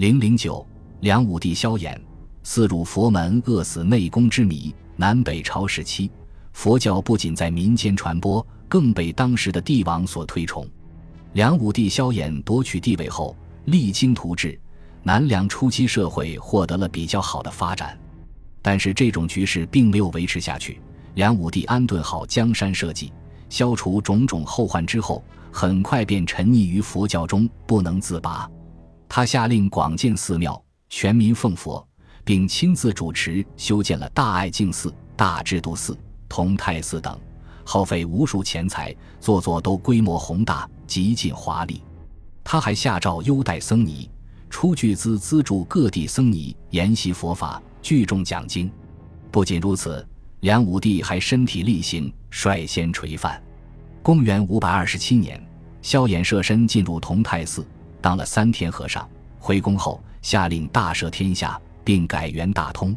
零零九，梁武帝萧衍，四入佛门，饿死内功之谜。南北朝时期，佛教不仅在民间传播，更被当时的帝王所推崇。梁武帝萧衍夺取帝位后，励精图治，南梁初期社会获得了比较好的发展。但是这种局势并没有维持下去。梁武帝安顿好江山社稷，消除种种后患之后，很快便沉溺于佛教中不能自拔。他下令广建寺庙，全民奉佛，并亲自主持修建了大爱净寺、大智度寺、同泰寺等，耗费无数钱财，座座都规模宏大、极尽华丽。他还下诏优待僧尼，出巨资资助各地僧尼研习佛法，聚众讲经。不仅如此，梁武帝还身体力行，率先垂范。公元五百二十七年，萧衍设身进入同泰寺。当了三天和尚，回宫后下令大赦天下，并改元大通。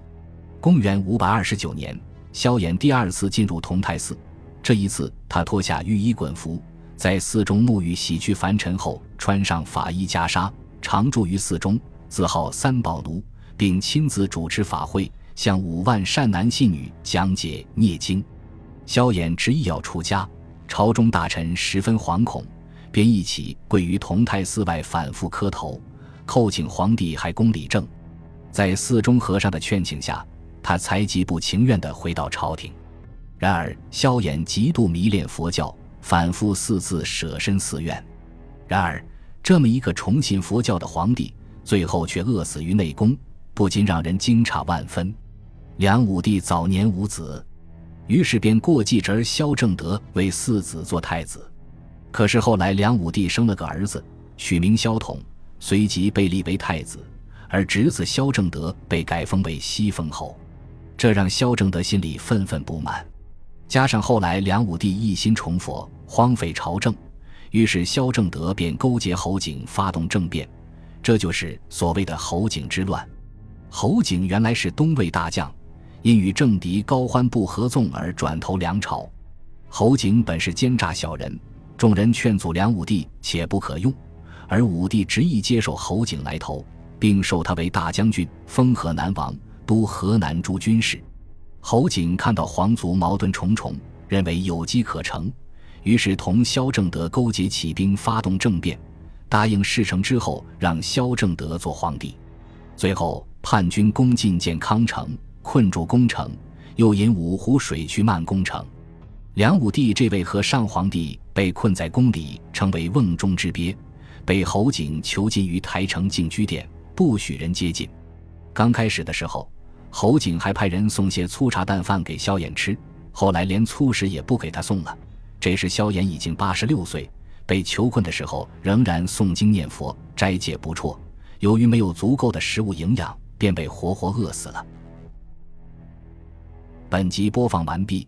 公元五百二十九年，萧衍第二次进入同泰寺，这一次他脱下御衣衮服，在寺中沐浴洗去凡尘后，穿上法衣袈裟，常住于寺中，自号三宝奴，并亲自主持法会，向五万善男信女讲解涅经。萧衍执意要出家，朝中大臣十分惶恐。便一起跪于同泰寺外反复磕头，叩请皇帝还宫理政。在寺中和尚的劝请下，他才极不情愿地回到朝廷。然而萧衍极度迷恋佛教，反复四次舍身寺院。然而这么一个崇信佛教的皇帝，最后却饿死于内宫，不禁让人惊诧万分。梁武帝早年无子，于是便过继侄萧正德为嗣子做太子。可是后来，梁武帝生了个儿子，取名萧统，随即被立为太子，而侄子萧正德被改封为西封侯，这让萧正德心里愤愤不满。加上后来梁武帝一心崇佛，荒废朝政，于是萧正德便勾结侯景发动政变，这就是所谓的侯景之乱。侯景原来是东魏大将，因与政敌高欢不合纵而转投梁朝。侯景本是奸诈小人。众人劝阻梁武帝，且不可用，而武帝执意接受侯景来投，并授他为大将军，封河南王，督河南诸军事。侯景看到皇族矛盾重重，认为有机可乘，于是同萧正德勾结起兵，发动政变，答应事成之后让萧正德做皇帝。最后叛军攻进建康城，困住宫城，又引五湖水去漫攻城。梁武帝这位和上皇帝被困在宫里，成为瓮中之鳖，被侯景囚禁于台城禁居殿，不许人接近。刚开始的时候，侯景还派人送些粗茶淡饭给萧衍吃，后来连粗食也不给他送了。这时萧衍已经八十六岁，被囚困的时候仍然诵经念佛、斋戒不辍。由于没有足够的食物营养，便被活活饿死了。本集播放完毕。